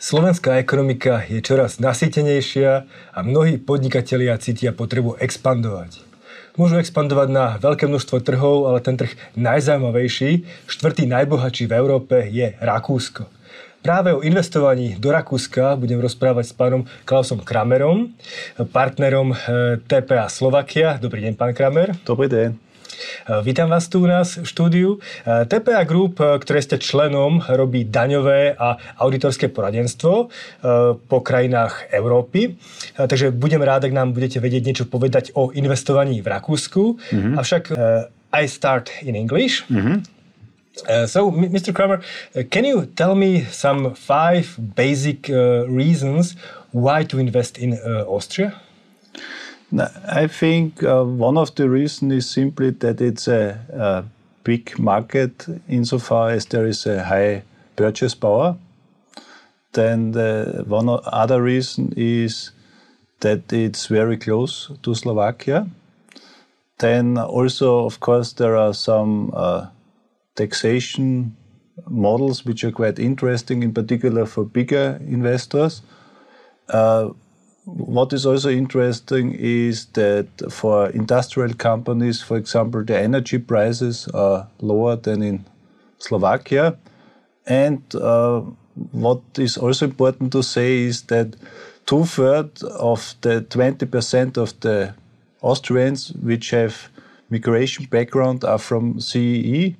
Slovenská ekonomika je čoraz nasýtenejšia a mnohí podnikatelia cítia potrebu expandovať. Môžu expandovať na veľké množstvo trhov, ale ten trh najzaujímavejší, štvrtý najbohatší v Európe je Rakúsko. Práve o investovaní do Rakúska budem rozprávať s pánom Klausom Kramerom, partnerom eh, TPA Slovakia. Dobrý deň, pán Kramer. Dobrý deň. Eh, vítam vás tu u nás v štúdiu. Eh, TPA Group, eh, ktoré ste členom, robí daňové a auditorské poradenstvo po krajinách Európy. Takže budem rád, ak nám budete vedieť niečo povedať o investovaní v Rakúsku. Mm-hmm. Avšak I start in English. Mm-hmm. Uh, so, Mr. Kramer, uh, can you tell me some five basic uh, reasons why to invest in Austria? I think uh, one of the reasons is simply that it's a, a, big market insofar as there is a high purchase power. Then the one other reason is that it's very close to Slovakia. Then also, of course, there are some uh, taxation models which are quite interesting, in particular for bigger investors. Uh, what is also interesting is that for industrial companies, for example, the energy prices are lower than in Slovakia. And uh, what is also important to say is that two thirds of the 20% of the Austrians which have migration background are from CEE,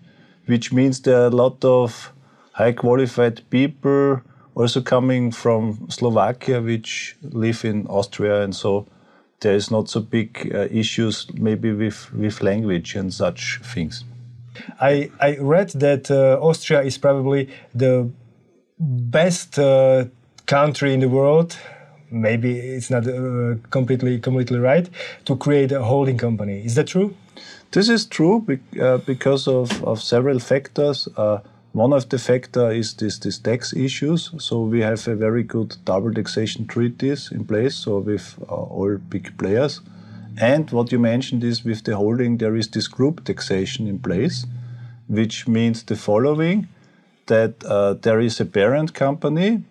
which means there are a lot of high qualified people also coming from Slovakia, which live in Austria, and so there is not so big uh, issues maybe with with language and such things. I I read that uh, Austria is probably the best uh, country in the world. Maybe it's not uh, completely completely right to create a holding company. Is that true? This is true uh, because of, of several factors. One of the factor is this, this tax issues. So we have a very good double taxation treaties in place, so with uh, all big players. And what you mentioned is with the holding, there is this group taxation in place, which means the following: that uh, there is a parent company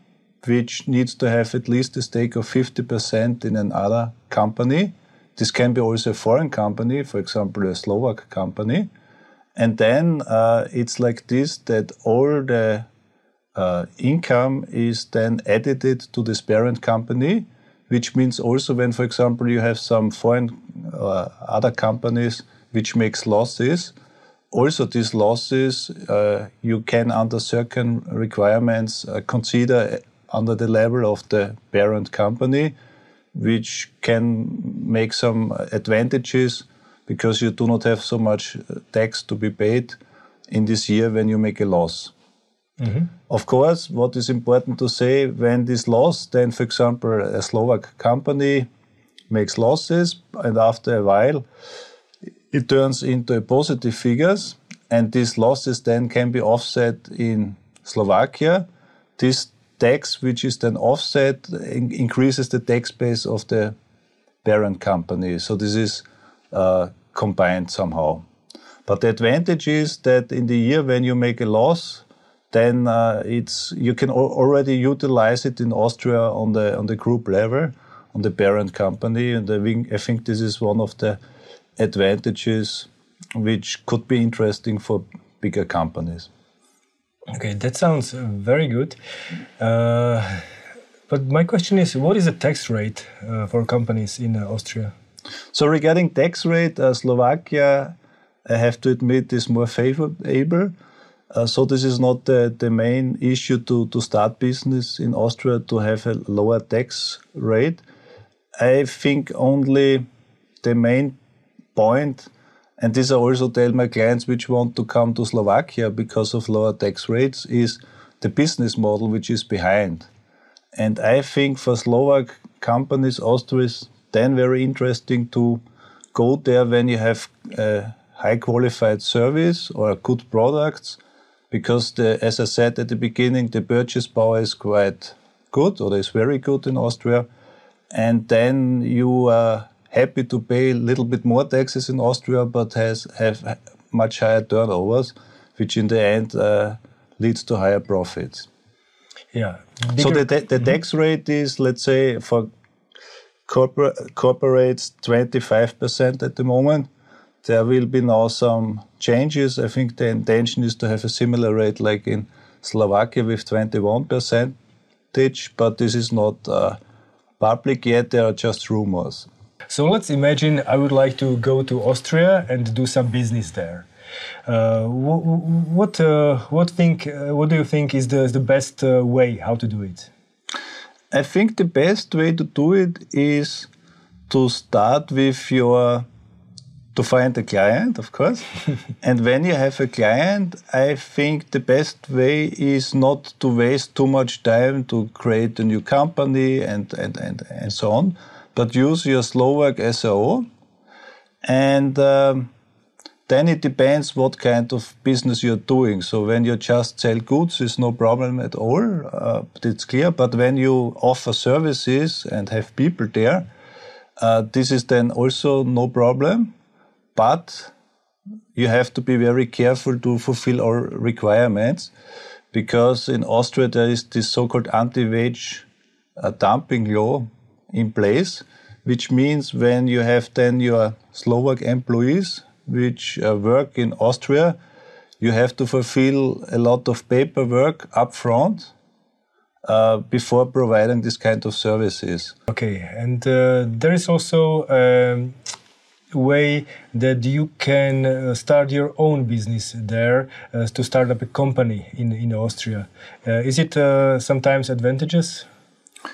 which needs to have at least a stake of 50% in another company. This can be also a foreign company, for example, a Slovak company and then uh, it's like this that all the uh, income is then edited to this parent company, which means also when, for example, you have some foreign uh, other companies which makes losses, also these losses uh, you can under certain requirements uh, consider under the level of the parent company, which can make some advantages because you do not have so much uh, tax to be paid in this year when you make a loss. Mm-hmm. Of course, what is important to say when this loss, then, for example, a Slovak company makes losses, and after a while, it turns into positive figures, and these losses then can be offset in Slovakia. This tax, which is then offset, in- increases the tax base of the parent company. So this is uh, combined somehow. But the advantage is that in the year when you make a loss, then uh, it's you can already utilize it in Austria on the on the group level, on the parent company, and I think, I think this is one of the advantages which could be interesting for bigger companies. Okay, that sounds very good. Uh, but my question is, what is the tax rate uh, for companies in uh, Austria? So regarding tax rate, uh, Slovakia, I have to admit, is more favorable. Uh, so this is not the, the main issue to, to start business in Austria to have a lower tax rate. I think only the main point, and this I also tell my clients which want to come to Slovakia because of lower tax rates, is the business model which is behind. And I think for Slovak companies, Austria is then very interesting to go there when you have a high qualified service or good products because the, as I said at the beginning, the purchase power is quite good or is very good in Austria. And then you are happy to pay a little bit more taxes in Austria, but has have much higher turnovers, which in the end uh, leads to higher profits. Yeah. So the, the, the tax rate is, let's say, for corpor- corporates, 25% at the moment. There will be now some changes. I think the intention is to have a similar rate like in Slovakia with 21%, but this is not uh, public yet. There are just rumors. So let's imagine I would like to go to Austria and do some business there. Uh, what uh, what think uh, what do you think is the the best uh, way how to do it? I think the best way to do it is to start with your to find a client, of course. and when you have a client, I think the best way is not to waste too much time to create a new company and, and, and, and so on, but use your Slovak SRO. And um, then it depends what kind of business you're doing. So when you just sell goods, it's no problem at all. Uh, it's clear. But when you offer services and have people there, uh, this is then also no problem but you have to be very careful to fulfill all requirements because in Austria there is this so-called anti-wage uh, dumping law in place, which means when you have then your Slovak employees which uh, work in Austria, you have to fulfill a lot of paperwork upfront uh, before providing this kind of services. Okay, and uh, there is also a way that you can uh, start your own business there uh, to start up a company in, in Austria. Uh, is it uh, sometimes advantageous?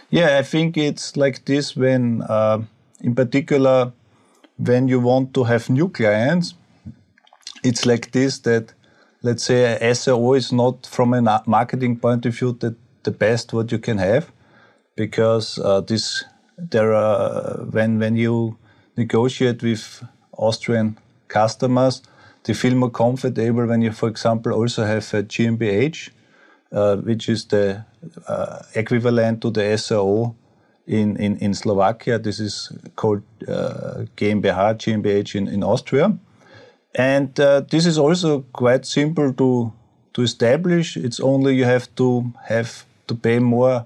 Yeah, I think it's like this when, uh, in particular, when you want to have new clients, it's like this that, let's say, SRO is not from a marketing point of view that the best what you can have because uh, this there are when when you negotiate with Austrian customers. They feel more comfortable when you, for example, also have a GmbH, uh, which is the uh, equivalent to the SRO in, in, in Slovakia. This is called uh, GmbH, GmbH in, in Austria. And uh, this is also quite simple to, to establish. It's only you have to have to pay more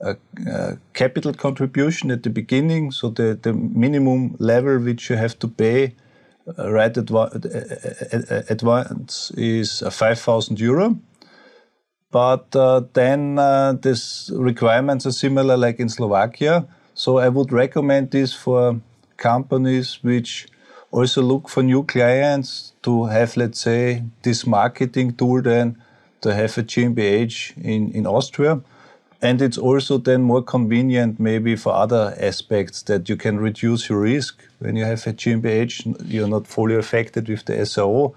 a, a, capital contribution at the beginning, so the, the minimum level which you have to pay uh, right at, at, once is uh, 5,000 euro. But uh, then uh, these requirements are similar like in Slovakia. So I would recommend this for companies which also look for new clients to have, let's say, this marketing tool then to have a GmbH in, in Austria and it's also then more convenient maybe for other aspects that you can reduce your risk. When you have a GmbH, you're not fully affected with the SRO.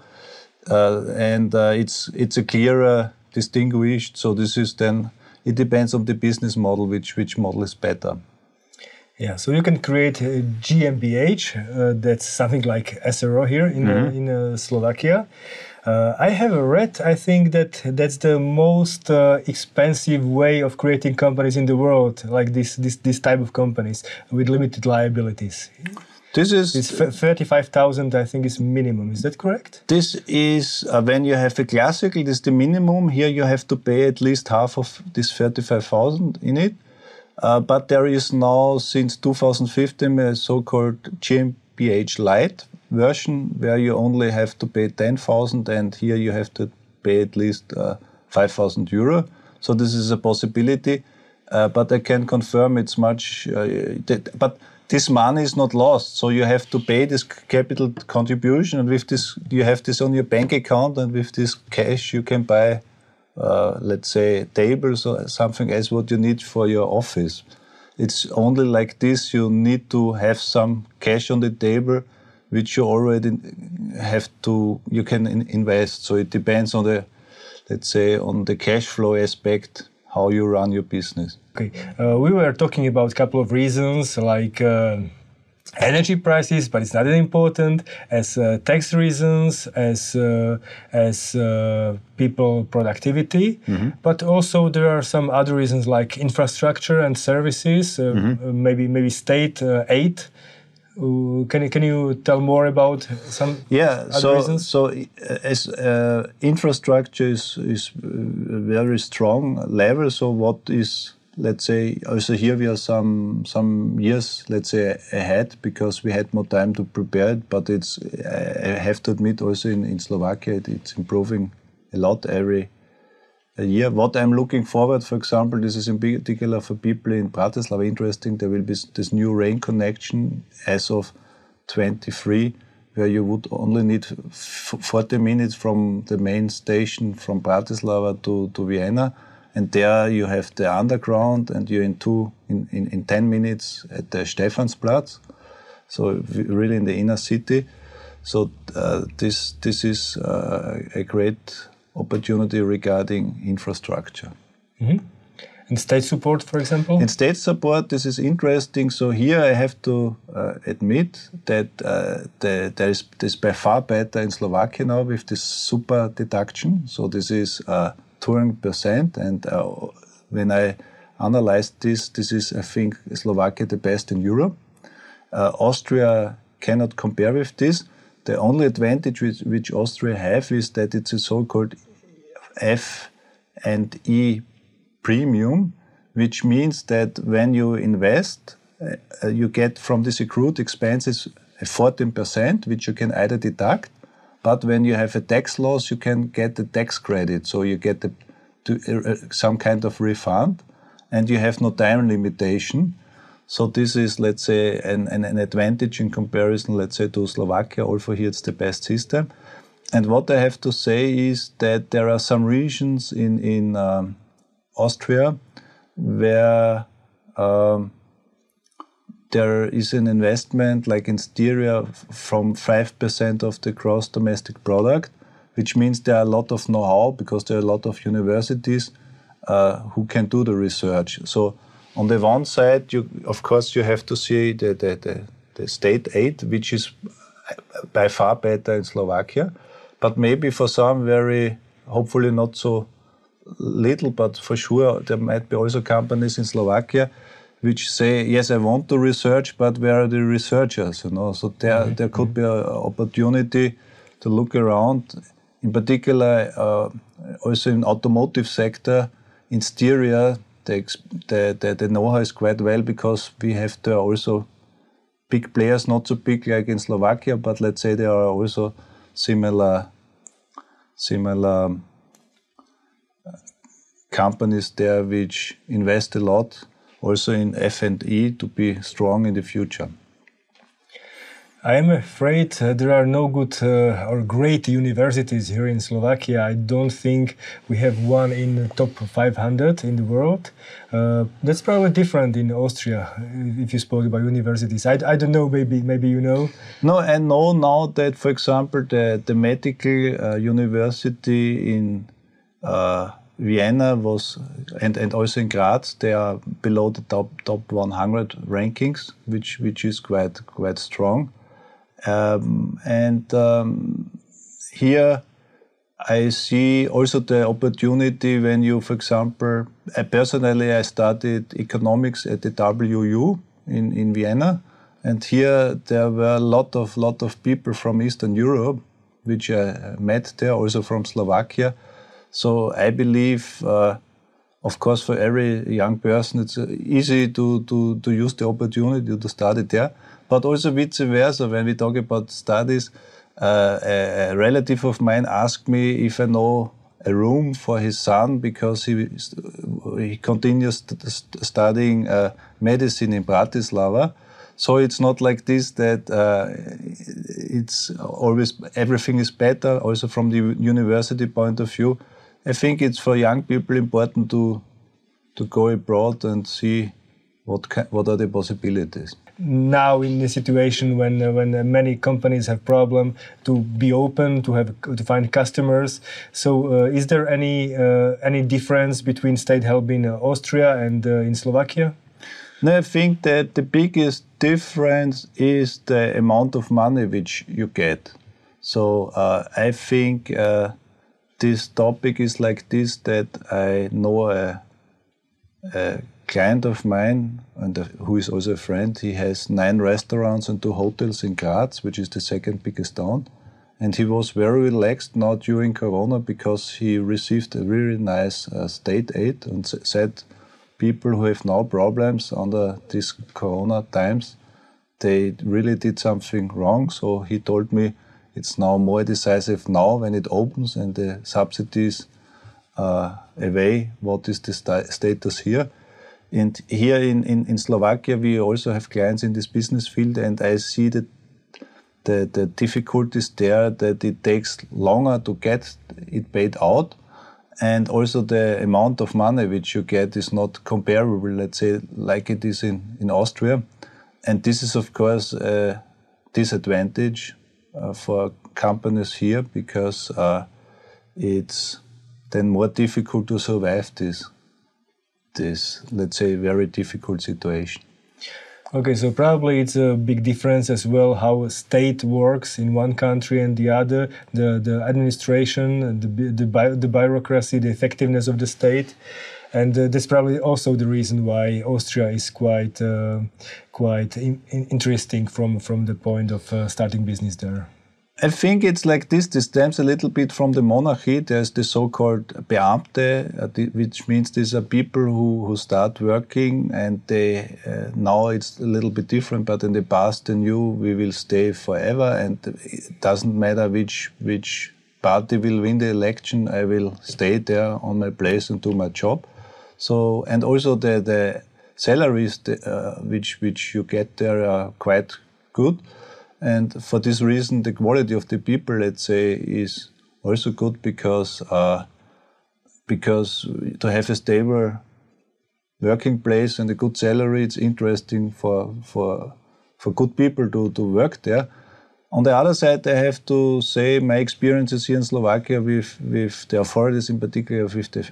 Uh, and uh, it's, it's a clearer distinguished. So this is then, it depends on the business model, which, which model is better. Yeah, so you can create a GmbH, uh, that's something like SRO here in, mm -hmm. in uh, Slovakia. Uh, I have read, I think that that's the most uh, expensive way of creating companies in the world, like this, this, this type of companies with limited liabilities. This is it's thirty-five thousand. I think is minimum. Is that correct? This is uh, when you have a classical. This is the minimum. Here you have to pay at least half of this thirty-five thousand in it. Uh, but there is now since 2015 a so-called GmbH Lite, version where you only have to pay 10,000 and here you have to pay at least uh, 5,000 euro. So this is a possibility, uh, but I can confirm it's much. Uh, but this money is not lost, so you have to pay this capital contribution, and with this you have this on your bank account, and with this cash you can buy, uh, let's say, tables or something as what you need for your office. It's only like this. You need to have some cash on the table which you already have to you can in invest. So it depends on the let's say on the cash flow aspect how you run your business. Okay, uh, we were talking about a couple of reasons like. Uh, energy prices, but it's not that important as uh, tax reasons, as uh, as uh, people productivity, mm -hmm. but also there are some other reasons like infrastructure and services, mm -hmm. maybe maybe state uh, aid Uh, can you can you tell more about some yeah so reasons? so uh, as uh, infrastructure is is uh, very strong level so what is let's say also here we are some some years let's say ahead because we had more time to prepare it but it's i have to admit also in, in slovakia it, it's improving a lot every year what i'm looking forward for example this is in particular for people in bratislava interesting. There will be this new rain connection as of 23 where you would only need 40 minutes from the main station from bratislava to, to vienna. And there you have the underground and you're in two in, in, in 10 minutes at the Stephansplatz. So really in the inner city. So uh, this this is uh, a great opportunity regarding infrastructure mm -hmm. and state support for example in state support this is interesting so here i have to uh, admit that uh, the, there is this by far better in slovakia now with this super deduction so this is uh, touring percent. And uh, when I analyzed this, this is, I think, Slovakia the best in Europe. Uh, Austria cannot compare with this. The only advantage which, which Austria have is that it's a so-called F and E premium, which means that when you invest, uh, you get from this accrued expenses a 14%, which you can either deduct but when you have a tax loss, you can get the tax credit. So you get the, to, uh, uh, some kind of refund and you have no time limitation. So this is, let's say, an, an, an, advantage in comparison, let's say, to Slovakia. Also here it's the best system. And what I have to say is that there are some regions in, in um, Austria where um, there is an investment like in Styria from 5% of the gross domestic product, which means there are a lot of know-how because there are a lot of universities uh, who can do the research. So on the one side, you of course you have to see the, the, the, the state aid, which is by far better in Slovakia, but maybe for some very, hopefully not so little, but for sure there might be also companies in Slovakia which say, yes, I want to research, but where are the researchers? You know, so there mm -hmm. there could be an opportunity to look around. In particular, uh, also in automotive sector, in Styria, the, the, the, know-how is quite well because we have there also big players, not so big like in Slovakia, but let's say there are also similar similar uh, companies there which invest a lot also in F&E to be strong in the future. I am afraid uh, there are no good uh, or great universities here in Slovakia. I don't think we have one in the top 500 in the world. Uh, that's probably different in Austria uh, if you spoke about universities. I, I don't know, maybe maybe you know. No, I know now that, for example, the, the medical uh, university in uh, Vienna was, and, and also in Graz, they are below the top top 100 rankings, which which is quite quite strong. Um, and um, here I see also the opportunity when you, for example, I personally I studied economics at the WU in, in Vienna, and here there were a lot of lot of people from Eastern Europe, which I met there, also from Slovakia so I believe, uh, of course, for every young person, it's uh, easy to, to, to use the opportunity to study there. But also vice versa, when we talk about studies, uh, a, a relative of mine asked me if I know a room for his son because he he continues studying uh, medicine in Bratislava. So it's not like this that uh, it's always everything is better. Also from the university point of view, I think it's for young people important to to go abroad and see what what are the possibilities. Now, in the situation when uh, when uh, many companies have problem to be open to have to find customers, so uh, is there any uh, any difference between state help in uh, Austria and uh, in Slovakia? No, I think that the biggest difference is the amount of money which you get. So I think this topic is like this that I know a, a client of mine, and who is also a friend, he has nine restaurants and two hotels in Graz, which is the second biggest town. And he was very relaxed now during Corona because he received a really nice uh, state aid and said people who have now problems under these Corona times, they really did something wrong. So he told me it's now more decisive now when it opens and the subsidies uh, away. What is the st status here? And here in, in, in Slovakia, we also have clients in this business field, and I see that the, the difficulties there that it takes longer to get it paid out. And also the amount of money which you get is not comparable let's say like it is in, in austria. And this is of course a disadvantage uh, for companies here because uh, it's then more difficult to survive this this let's say very difficult situation Okay, so probably it's a big difference as well how a state works in one country and the other, the the administration, the the, bi the bureaucracy, the effectiveness of the state, and uh, that's probably also the reason why Austria is quite uh, quite in, in interesting from from the point of uh, starting business there. I think it's like this. This stems a little bit from the monarchy. There's the so-called Beamte, uh, which means these are people who, who start working and they uh, now it's a little bit different. But in the past, they knew we will stay forever, and it doesn't matter which which party will win the election. I will stay there on my place and do my job. So and also the the salaries uh, which which you get there are quite good. And for this reason, the quality of the people, let's say, is also good because uh, because to have a stable working place and a good salary, it's interesting for for for good people to, to work there. On the other side, I have to say my experiences here in Slovakia with, with the authorities, in particular with the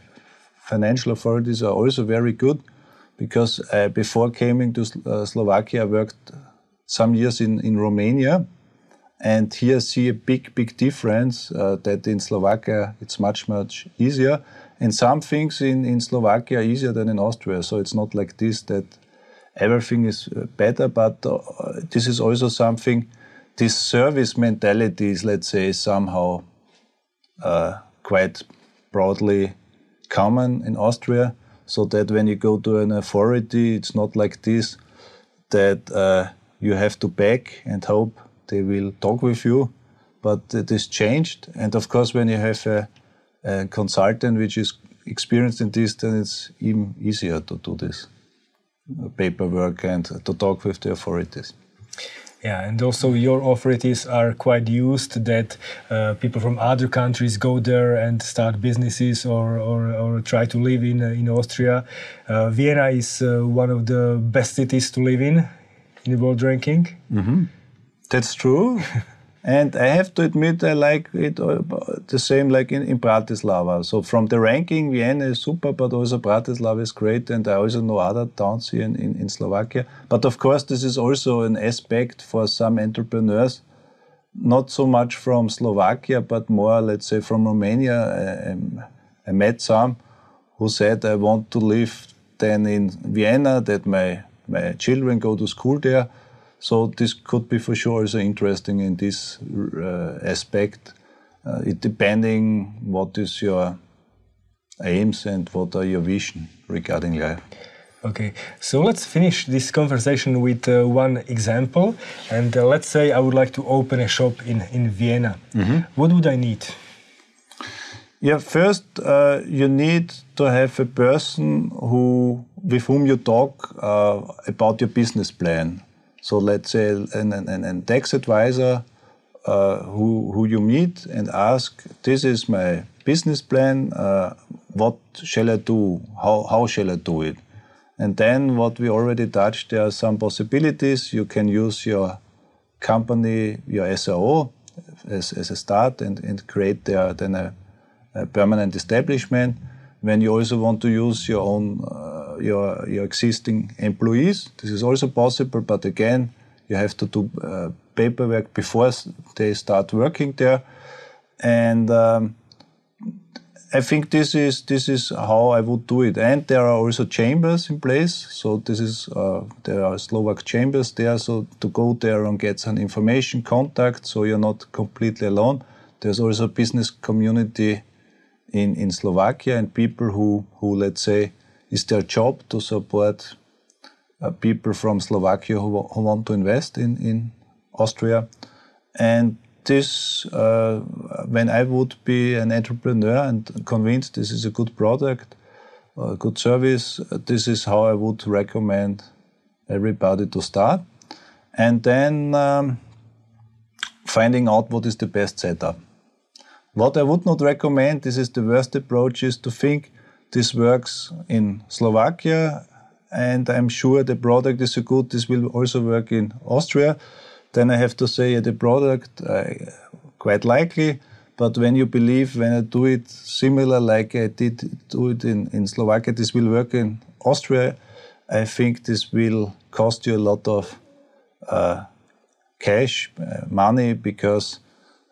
financial authorities, are also very good because uh, before coming to uh, Slovakia, I worked some years in, in Romania. And here I see a big, big difference uh, that in Slovakia it's much, much easier. And some things in, in Slovakia are easier than in Austria. So it's not like this that everything is uh, better, but uh, this is also something, this service mentality is, let's say, somehow uh, quite broadly common in Austria. So that when you go to an authority, it's not like this that uh, you have to beg and hope they will talk with you. But it is changed. And of course, when you have a, a consultant which is experienced in this, then it's even easier to do this paperwork and to talk with the authorities. Yeah, and also your authorities are quite used that uh, people from other countries go there and start businesses or, or, or try to live in, uh, in Austria. Uh, Vienna is uh, one of the best cities to live in in drinking. Mm-hmm. That's true. and I have to admit, I like it uh, the same like in, in Bratislava. So from the ranking, Vienna is super, but also Bratislava is great. And I also know other towns here in, in, in Slovakia. But of course, this is also an aspect for some entrepreneurs not so much from Slovakia, but more, let's say, from Romania. I, um, I, met some who said, I want to live then in Vienna, that my my children go to school there. So this could be for sure also interesting in this uh, aspect. Uh, it depending what is your aims and what are your vision regarding life. Okay, so let's finish this conversation with uh, one example. And uh, let's say I would like to open a shop in, in Vienna. Mm -hmm. What would I need? Yeah, first uh, you need to have a person who with whom you talk uh, about your business plan. So let's say an, an, an tax advisor uh, who, who you meet and ask, this is my business plan, uh, what shall I do? How, how shall I do it? And then what we already touched, there are some possibilities. You can use your company, your SRO as, as a start and, and create there then a, a permanent establishment. When you also want to use your own uh, your, your existing employees. This is also possible, but again, you have to do uh, paperwork before they start working there. And um, I think this is this is how I would do it, and there are also chambers in place. So this is uh, there are Slovak chambers there. So to go there and get some information, contact, so you're not completely alone. There's also a business community in in Slovakia and people who who let's say is their job to support uh, people from Slovakia who, who want to invest in in Austria, and this, uh, when I would be an entrepreneur and convinced this is a good product, a good service, this is how I would recommend everybody to start. And then um, finding out what is the best setup. What I would not recommend, this is the worst approach, is to think this works in Slovakia and I'm sure the product is so good, this will also work in Austria then I have to say the product, uh, quite likely. But when you believe, when I do it similar like I did do it in, in Slovakia, this will work in Austria, I think this will cost you a lot of uh, cash, uh, money, because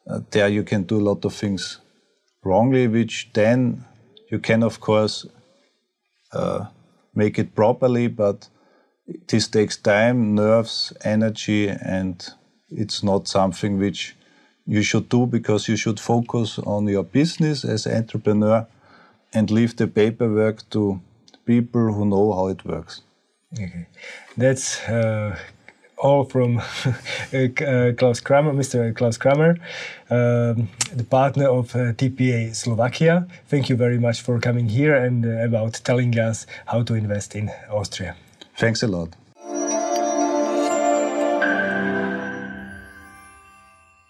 uh, there you can do a lot of things wrongly, which then you can, of course, uh, make it properly, but this takes time, nerves, energy, and it's not something which you should do because you should focus on your business as entrepreneur and leave the paperwork to people who know how it works. Okay. That's uh, all from uh, Klaus Kramer, Mr. Klaus Kramer, um, the partner of uh, TPA Slovakia. Thank you very much for coming here and uh, about telling us how to invest in Austria. Thanks a lot.